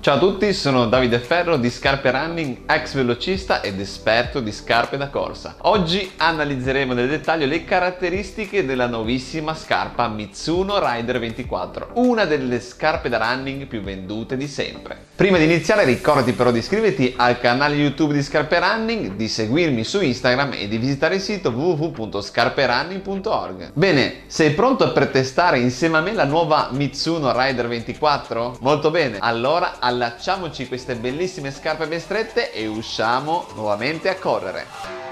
Ciao a tutti, sono Davide Ferro di Scarpe Running, ex velocista ed esperto di scarpe da corsa. Oggi analizzeremo nel dettaglio le caratteristiche della nuovissima scarpa Mitsuno Rider 24, una delle scarpe da running più vendute di sempre. Prima di iniziare ricordati però di iscriverti al canale YouTube di Scarpe Running, di seguirmi su Instagram e di visitare il sito www.scarperunning.org. Bene, sei pronto per testare insieme a me la nuova Mitsuno Rider 24? Molto bene, allora allacciamoci queste bellissime scarpe ben strette e usciamo nuovamente a correre.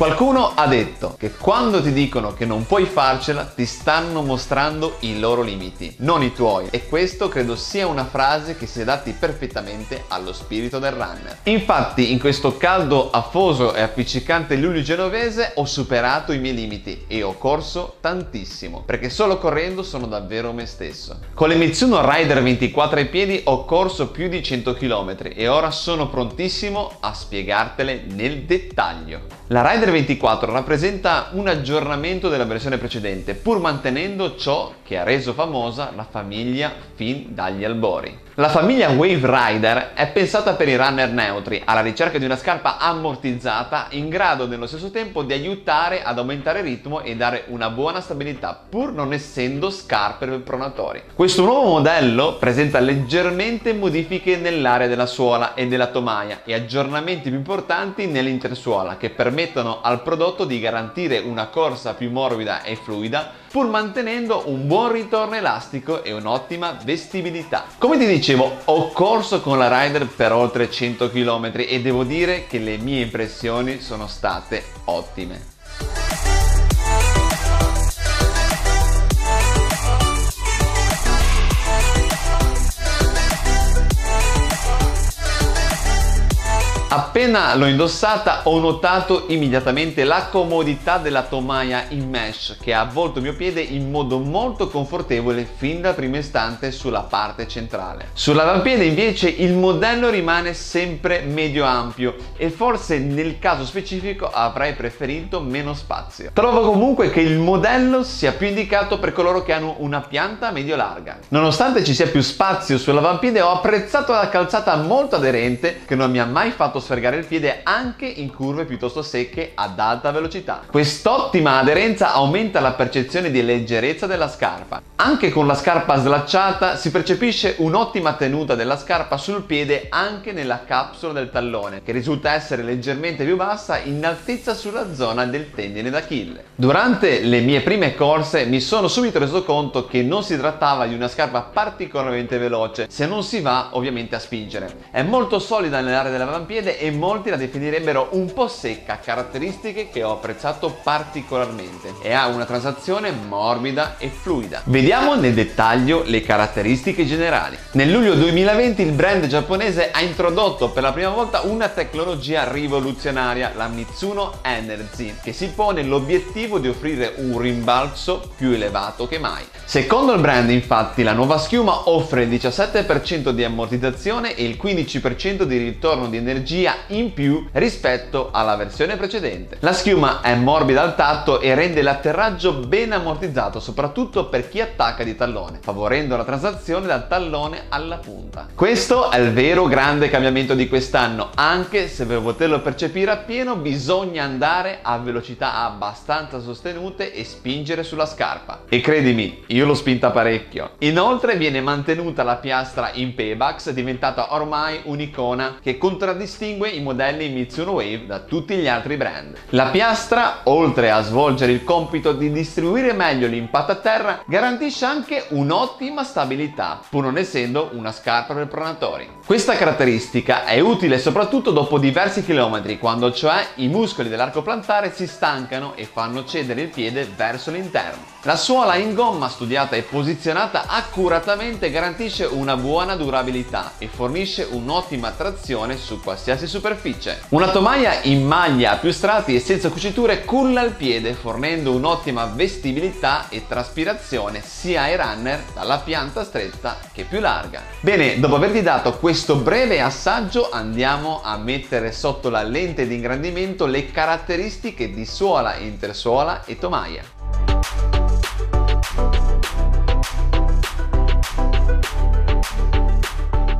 Qualcuno ha detto che quando ti dicono che non puoi farcela ti stanno mostrando i loro limiti, non i tuoi. E questo credo sia una frase che si adatti perfettamente allo spirito del runner. Infatti in questo caldo afoso e appiccicante luglio genovese ho superato i miei limiti e ho corso tantissimo, perché solo correndo sono davvero me stesso. Con le Mitsuno Rider 24 ai piedi ho corso più di 100 km e ora sono prontissimo a spiegartele nel dettaglio. La Rider 24 rappresenta un aggiornamento della versione precedente, pur mantenendo ciò che ha reso famosa la famiglia fin dagli albori. La famiglia Wave Rider è pensata per i runner neutri, alla ricerca di una scarpa ammortizzata in grado nello stesso tempo di aiutare ad aumentare il ritmo e dare una buona stabilità, pur non essendo scarpe per pronatori. Questo nuovo modello presenta leggermente modifiche nell'area della suola e della tomaia e aggiornamenti più importanti nell'intersuola che permettono al prodotto di garantire una corsa più morbida e fluida pur mantenendo un buon ritorno elastico e un'ottima vestibilità. Come ti dicevo, ho corso con la Rider per oltre 100 km e devo dire che le mie impressioni sono state ottime. Appena l'ho indossata ho notato immediatamente la comodità della tomaia in mesh che ha avvolto il mio piede in modo molto confortevole fin dal primo istante sulla parte centrale. Sull'avampiede invece il modello rimane sempre medio ampio e forse nel caso specifico avrei preferito meno spazio. Trovo comunque che il modello sia più indicato per coloro che hanno una pianta medio larga. Nonostante ci sia più spazio sull'avampiede ho apprezzato la calzata molto aderente che non mi ha mai fatto sfregare il piede anche in curve piuttosto secche ad alta velocità. Quest'ottima aderenza aumenta la percezione di leggerezza della scarpa. Anche con la scarpa slacciata si percepisce un'ottima tenuta della scarpa sul piede anche nella capsula del tallone, che risulta essere leggermente più bassa in altezza sulla zona del tendine d'Achille. Durante le mie prime corse mi sono subito reso conto che non si trattava di una scarpa particolarmente veloce, se non si va ovviamente a spingere. È molto solida nell'area dell'avampiede e molti la definirebbero un po' secca, caratteristiche che ho apprezzato particolarmente e ha una transazione morbida e fluida. Vediamo nel dettaglio le caratteristiche generali. Nel luglio 2020 il brand giapponese ha introdotto per la prima volta una tecnologia rivoluzionaria, la Mitsuno Energy, che si pone l'obiettivo di offrire un rimbalzo più elevato che mai. Secondo il brand infatti la nuova schiuma offre il 17% di ammortizzazione e il 15% di ritorno di energia in più rispetto alla versione precedente. La schiuma è morbida al tatto e rende l'atterraggio ben ammortizzato soprattutto per chi attacca di tallone, favorendo la transazione dal tallone alla punta. Questo è il vero grande cambiamento di quest'anno, anche se per poterlo percepire appieno bisogna andare a velocità abbastanza sostenute e spingere sulla scarpa. E credimi, io l'ho spinta parecchio. Inoltre viene mantenuta la piastra in payback, diventata ormai un'icona che contraddistingue distingue i modelli Mitsuno Wave da tutti gli altri brand. La piastra, oltre a svolgere il compito di distribuire meglio l'impatto a terra, garantisce anche un'ottima stabilità, pur non essendo una scarpa per pronatori. Questa caratteristica è utile soprattutto dopo diversi chilometri, quando cioè i muscoli dell'arco plantare si stancano e fanno cedere il piede verso l'interno. La suola in gomma studiata e posizionata accuratamente garantisce una buona durabilità e fornisce un'ottima trazione su qualsiasi qualsiasi superficie. Una tomaia in maglia a più strati e senza cuciture culla il piede fornendo un'ottima vestibilità e traspirazione sia ai runner dalla pianta stretta che più larga. Bene, dopo avervi dato questo breve assaggio andiamo a mettere sotto la lente di ingrandimento le caratteristiche di suola, intersuola e tomaia.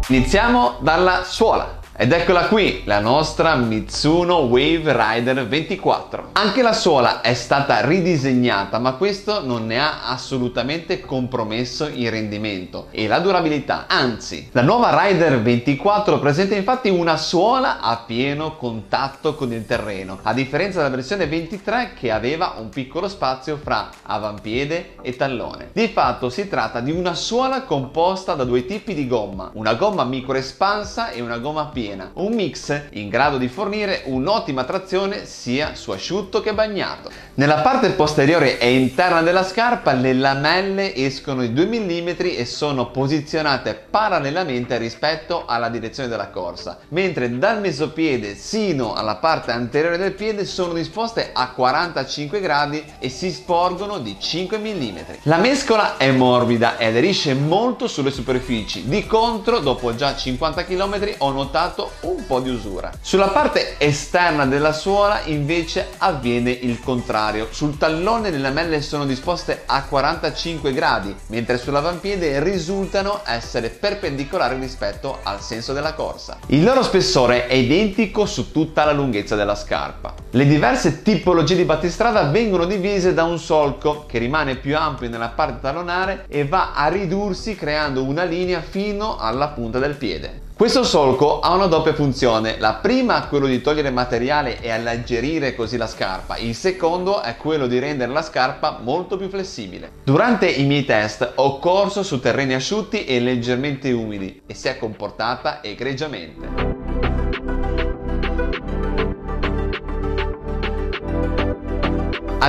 Iniziamo dalla suola. Ed eccola qui, la nostra Mitsuno Wave Rider 24. Anche la suola è stata ridisegnata, ma questo non ne ha assolutamente compromesso il rendimento e la durabilità. Anzi, la nuova Rider 24 presenta infatti una suola a pieno contatto con il terreno, a differenza della versione 23 che aveva un piccolo spazio fra avampiede e tallone. Di fatto si tratta di una suola composta da due tipi di gomma, una gomma micro espansa e una gomma piena piena, un mix in grado di fornire un'ottima trazione sia su asciutto che bagnato. Nella parte posteriore e interna della scarpa le lamelle escono di 2 mm e sono posizionate parallelamente rispetto alla direzione della corsa, mentre dal mesopiede sino alla parte anteriore del piede sono disposte a 45 gradi e si sporgono di 5 mm. La mescola è morbida e aderisce molto sulle superfici, di contro dopo già 50 km ho notato notato un po' di usura. Sulla parte esterna della suola invece avviene il contrario. Sul tallone le lamelle sono disposte a 45 gradi, mentre sull'avampiede risultano essere perpendicolari rispetto al senso della corsa. Il loro spessore è identico su tutta la lunghezza della scarpa. Le diverse tipologie di battistrada vengono divise da un solco che rimane più ampio nella parte tallonare e va a ridursi creando una linea fino alla punta del piede. Questo solco ha una doppia funzione, la prima è quello di togliere materiale e alleggerire così la scarpa, il secondo è quello di rendere la scarpa molto più flessibile. Durante i miei test ho corso su terreni asciutti e leggermente umidi e si è comportata egregiamente.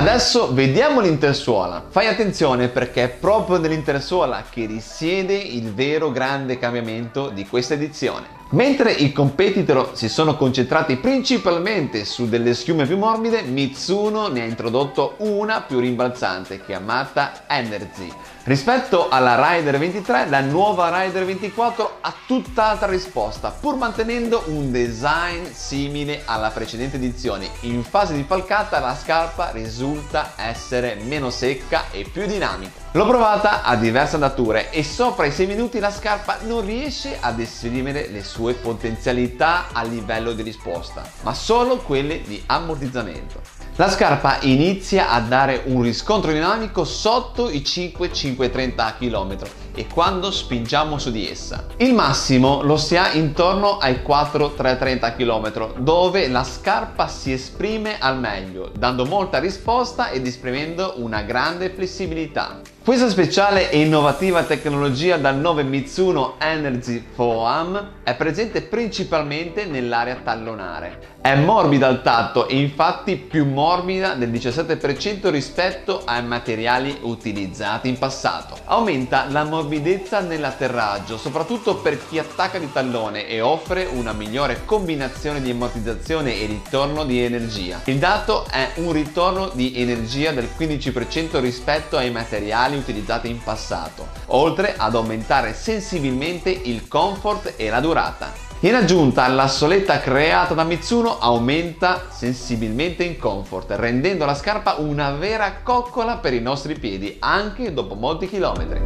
Adesso vediamo l'intersuola. Fai attenzione perché è proprio nell'intersuola che risiede il vero grande cambiamento di questa edizione. Mentre i competitor si sono concentrati principalmente su delle schiume più morbide, Mitsuno ne ha introdotto una più rimbalzante chiamata Energy. Rispetto alla Rider 23, la nuova Rider 24 ha tutt'altra risposta, pur mantenendo un design simile alla precedente edizione. In fase di falcata la scarpa risulta essere meno secca e più dinamica. L'ho provata a diverse andature e sopra i 6 minuti la scarpa non riesce ad esprimere le sue potenzialità a livello di risposta, ma solo quelle di ammortizzamento. La scarpa inizia a dare un riscontro dinamico sotto i 5-530 km e quando spingiamo su di essa. Il massimo lo si ha intorno ai 4-330 km dove la scarpa si esprime al meglio, dando molta risposta ed esprimendo una grande flessibilità. Questa speciale e innovativa tecnologia dal 9 Mitsuno Energy Foam è presente principalmente nell'area tallonare. È morbida al tatto e infatti più morbida del 17% rispetto ai materiali utilizzati in passato. Aumenta la morbidezza nell'atterraggio, soprattutto per chi attacca di tallone e offre una migliore combinazione di ammortizzazione e ritorno di energia. Il dato è un ritorno di energia del 15% rispetto ai materiali materiali utilizzati in passato, oltre ad aumentare sensibilmente il comfort e la durata. In aggiunta, la soletta creata da Mitsuno aumenta sensibilmente in comfort, rendendo la scarpa una vera coccola per i nostri piedi anche dopo molti chilometri.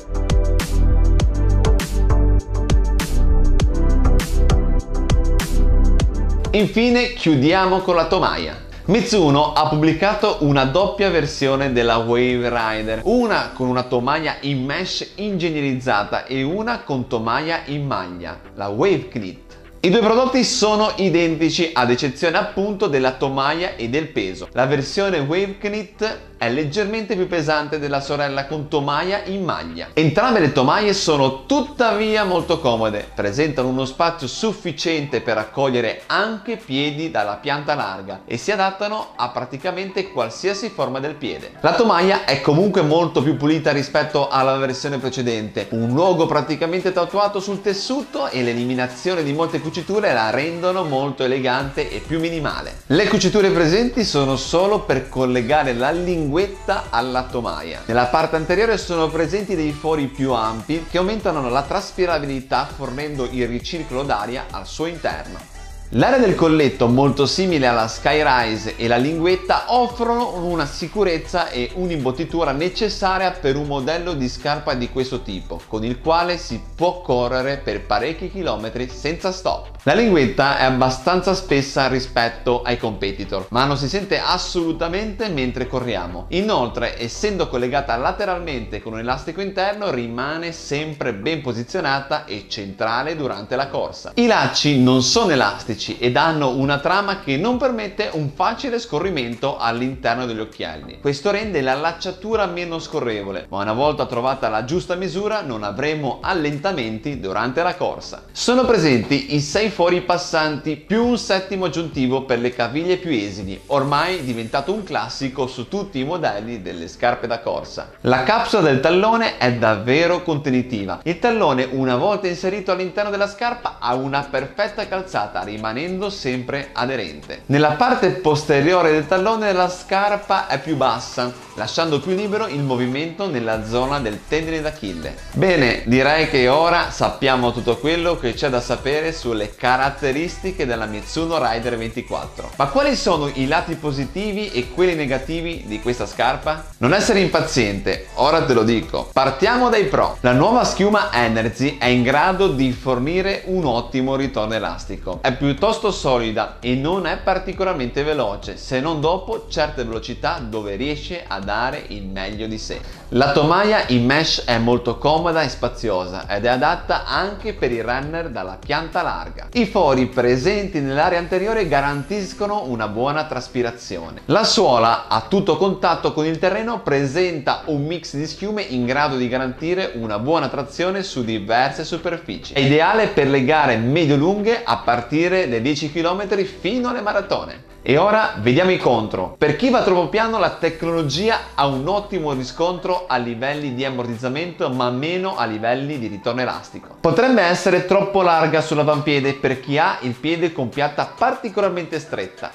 Infine chiudiamo con la tomaia. Mitsuno ha pubblicato una doppia versione della Wave Rider, una con una tomaia in mesh ingegnerizzata e una con tomaia in maglia, la Wave Knit. I due prodotti sono identici ad eccezione appunto della tomaia e del peso. La versione Wave Knit è leggermente più pesante della sorella con tomaia in maglia. Entrambe le tomaie sono tuttavia molto comode, presentano uno spazio sufficiente per accogliere anche piedi dalla pianta larga e si adattano a praticamente qualsiasi forma del piede. La tomaia è comunque molto più pulita rispetto alla versione precedente, un luogo praticamente tatuato sul tessuto e l'eliminazione di molte cuciture la rendono molto elegante e più minimale. Le cuciture presenti sono solo per collegare la linguetta alla tomaia. Nella parte anteriore sono presenti dei fori più ampi che aumentano la traspirabilità fornendo il ricircolo d'aria al suo interno. L'area del colletto, molto simile alla Skyrise e la linguetta, offrono una sicurezza e un'imbottitura necessaria per un modello di scarpa di questo tipo, con il quale si può correre per parecchi chilometri senza stop. La linguetta è abbastanza spessa rispetto ai competitor, ma non si sente assolutamente mentre corriamo. Inoltre, essendo collegata lateralmente con un elastico interno, rimane sempre ben posizionata e centrale durante la corsa. I lacci non sono elastici ed hanno una trama che non permette un facile scorrimento all'interno degli occhiali. Questo rende la lacciatura meno scorrevole, ma una volta trovata la giusta misura non avremo allentamenti durante la corsa. Sono presenti i 6 fori passanti più un settimo aggiuntivo per le caviglie più esili, ormai diventato un classico su tutti i modelli delle scarpe da corsa. La capsula del tallone è davvero contenitiva. Il tallone una volta inserito all'interno della scarpa ha una perfetta calzata rimanendo sempre aderente. Nella parte posteriore del tallone la scarpa è più bassa, lasciando più libero il movimento nella zona del tendine d'Achille. Bene, direi che ora sappiamo tutto quello che c'è da sapere sulle caratteristiche della Mitsuno Rider 24. Ma quali sono i lati positivi e quelli negativi di questa scarpa? Non essere impaziente, ora te lo dico. Partiamo dai pro. La nuova schiuma Energy è in grado di fornire un ottimo ritorno elastico. È piuttosto solida e non è particolarmente veloce, se non dopo certe velocità dove riesce a dare il meglio di sé. La tomaia in mesh è molto comoda e spaziosa ed è adatta anche per i runner dalla pianta larga. I fori presenti nell'area anteriore garantiscono una buona traspirazione. La suola a tutto contatto con il terreno presenta un mix di schiume in grado di garantire una buona trazione su diverse superfici. È ideale per le gare medio-lunghe a partire dai 10 km fino alle maratone. E ora vediamo i contro. Per chi va troppo piano la tecnologia ha un ottimo riscontro a livelli di ammortizzamento ma meno a livelli di ritorno elastico. Potrebbe essere troppo larga sull'avampiede per chi ha il piede con piatta particolarmente stretta.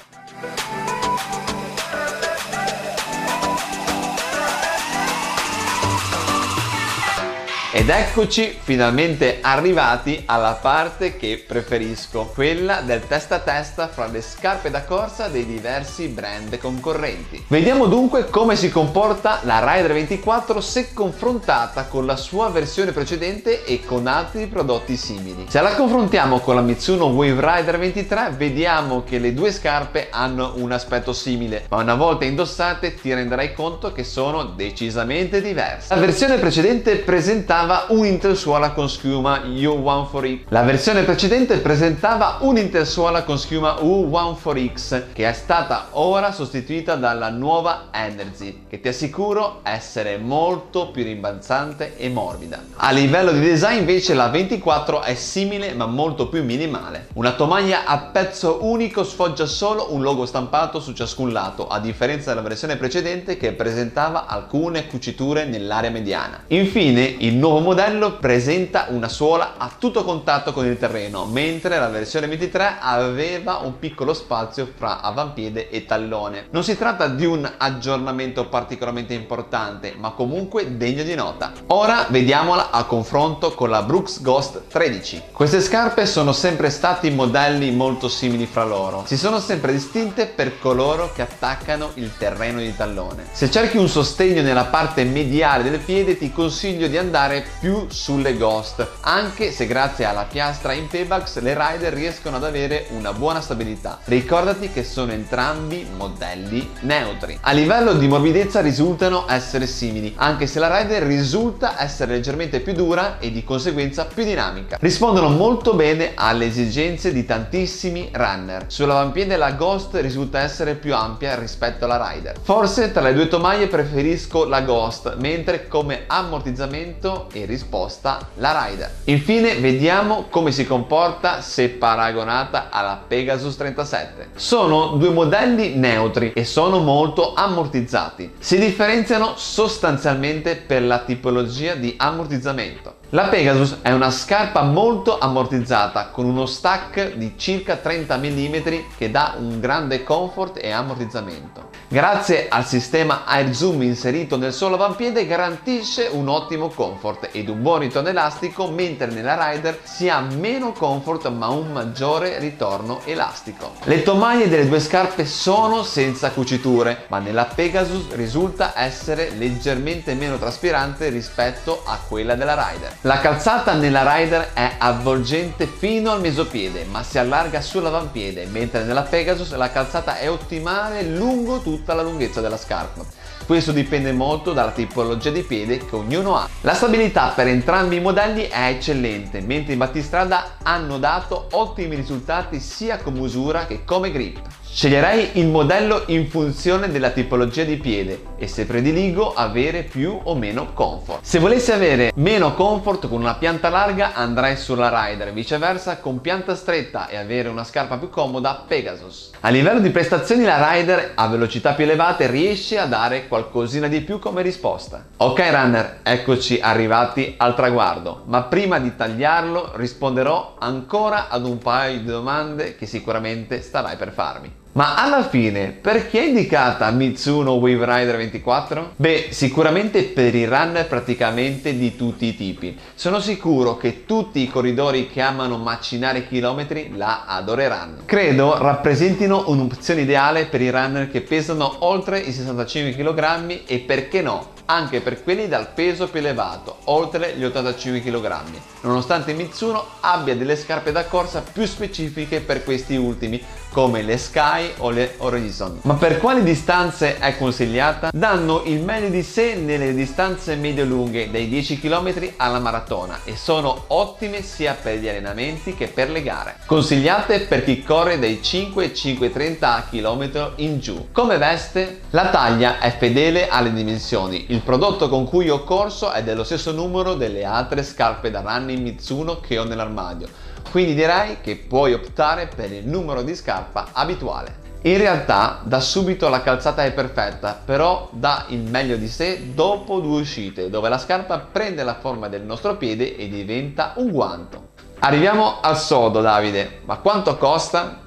Ed eccoci finalmente arrivati alla parte che preferisco, quella del testa a testa fra le scarpe da corsa dei diversi brand concorrenti. Vediamo dunque come si comporta la Rider 24 se confrontata con la sua versione precedente e con altri prodotti simili. Se la confrontiamo con la Mitsuno Wave Rider 23 vediamo che le due scarpe hanno un aspetto simile, ma una volta indossate ti renderai conto che sono decisamente diverse. La versione precedente presentava presentava un'intersuola con schiuma U14X. La versione precedente presentava un'intersuola con schiuma U14X che è stata ora sostituita dalla nuova Energy che ti assicuro essere molto più rimbalzante e morbida. A livello di design invece la 24 è simile ma molto più minimale. Una tomaia a pezzo unico sfoggia solo un logo stampato su ciascun lato a differenza della versione precedente che presentava alcune cuciture nell'area mediana. Infine il nuovo nuovo modello presenta una suola a tutto contatto con il terreno, mentre la versione 23 aveva un piccolo spazio fra avampiede e tallone. Non si tratta di un aggiornamento particolarmente importante, ma comunque degno di nota. Ora vediamola a confronto con la Brooks Ghost 13. Queste scarpe sono sempre stati modelli molto simili fra loro. Si sono sempre distinte per coloro che attaccano il terreno di tallone. Se cerchi un sostegno nella parte mediale del piede ti consiglio di andare più sulle Ghost, anche se grazie alla piastra in Pebax le Rider riescono ad avere una buona stabilità. Ricordati che sono entrambi modelli neutri. A livello di morbidezza risultano essere simili, anche se la Rider risulta essere leggermente più dura e di conseguenza più dinamica. Rispondono molto bene alle esigenze di tantissimi runner. Sull'avampiede la Ghost risulta essere più ampia rispetto alla Rider. Forse tra le due tomaie preferisco la Ghost, mentre come ammortizzamento e risposta la Rider. Infine vediamo come si comporta se paragonata alla Pegasus 37. Sono due modelli neutri e sono molto ammortizzati. Si differenziano sostanzialmente per la tipologia di ammortizzamento. La Pegasus è una scarpa molto ammortizzata con uno stack di circa 30 mm che dà un grande comfort e ammortizzamento. Grazie al sistema Air Zoom inserito nel solo avampiede garantisce un ottimo comfort ed un buon ritorno elastico, mentre nella Rider si ha meno comfort ma un maggiore ritorno elastico. Le tomaie delle due scarpe sono senza cuciture, ma nella Pegasus risulta essere leggermente meno traspirante rispetto a quella della Rider. La calzata nella Rider è avvolgente fino al mesopiede, ma si allarga sull'avampiede, mentre nella Pegasus la calzata è ottimale lungo tutta la lunghezza della scarpa. Questo dipende molto dalla tipologia di piede che ognuno ha. La stabilità per entrambi i modelli è eccellente, mentre i battistrada hanno dato ottimi risultati sia come usura che come grip. Sceglierei il modello in funzione della tipologia di piede e se prediligo avere più o meno comfort. Se volessi avere meno comfort con una pianta larga andrei sulla Rider, viceversa con pianta stretta e avere una scarpa più comoda Pegasus. A livello di prestazioni la Rider a velocità più elevate riesce a dare qualcosina di più come risposta. Ok runner, eccoci arrivati al traguardo, ma prima di tagliarlo risponderò ancora ad un paio di domande che sicuramente starai per farmi. Ma alla fine, perché è indicata Mitsuno Wave Rider 24? Beh, sicuramente per i runner praticamente di tutti i tipi. Sono sicuro che tutti i corridori che amano macinare chilometri la adoreranno. Credo rappresentino un'opzione ideale per i runner che pesano oltre i 65 kg e perché no, anche per quelli dal peso più elevato, oltre gli 85 kg, nonostante Mitsuno abbia delle scarpe da corsa più specifiche per questi ultimi, come le Sky o le Horizon. Ma per quali distanze è consigliata? Danno il meglio di sé nelle distanze medio-lunghe, dai 10 km alla maratona, e sono ottime sia per gli allenamenti che per le gare. Consigliate per chi corre dai 5 ai 5,30 km in giù. Come veste? La taglia è fedele alle dimensioni. Il prodotto con cui ho corso è dello stesso numero delle altre scarpe da running Mitsuno che ho nell'armadio quindi direi che puoi optare per il numero di scarpa abituale. In realtà da subito la calzata è perfetta, però dà il meglio di sé dopo due uscite, dove la scarpa prende la forma del nostro piede e diventa un guanto. Arriviamo al sodo Davide, ma quanto costa?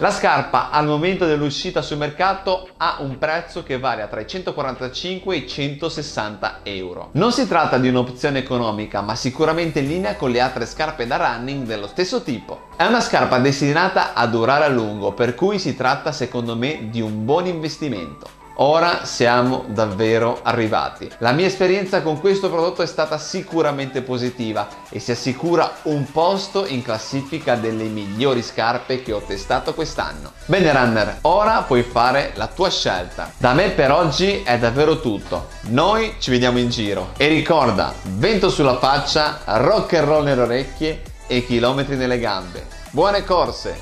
La scarpa al momento dell'uscita sul mercato ha un prezzo che varia tra i 145 e i 160 euro. Non si tratta di un'opzione economica, ma sicuramente in linea con le altre scarpe da running dello stesso tipo. È una scarpa destinata a durare a lungo, per cui si tratta secondo me di un buon investimento. Ora siamo davvero arrivati. La mia esperienza con questo prodotto è stata sicuramente positiva e si assicura un posto in classifica delle migliori scarpe che ho testato quest'anno. Bene runner, ora puoi fare la tua scelta. Da me per oggi è davvero tutto. Noi ci vediamo in giro e ricorda, vento sulla faccia, rock and roll nelle orecchie e chilometri nelle gambe. Buone corse!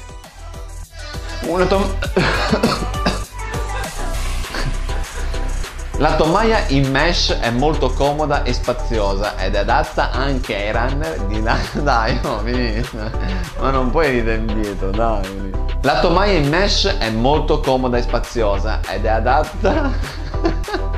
Una tom... La tomaia in mesh è molto comoda e spaziosa ed è adatta anche ai runner di. Dai, oh, vieni. Ma non puoi ridere indietro, dai. Vieni. La tomaia in mesh è molto comoda e spaziosa ed è adatta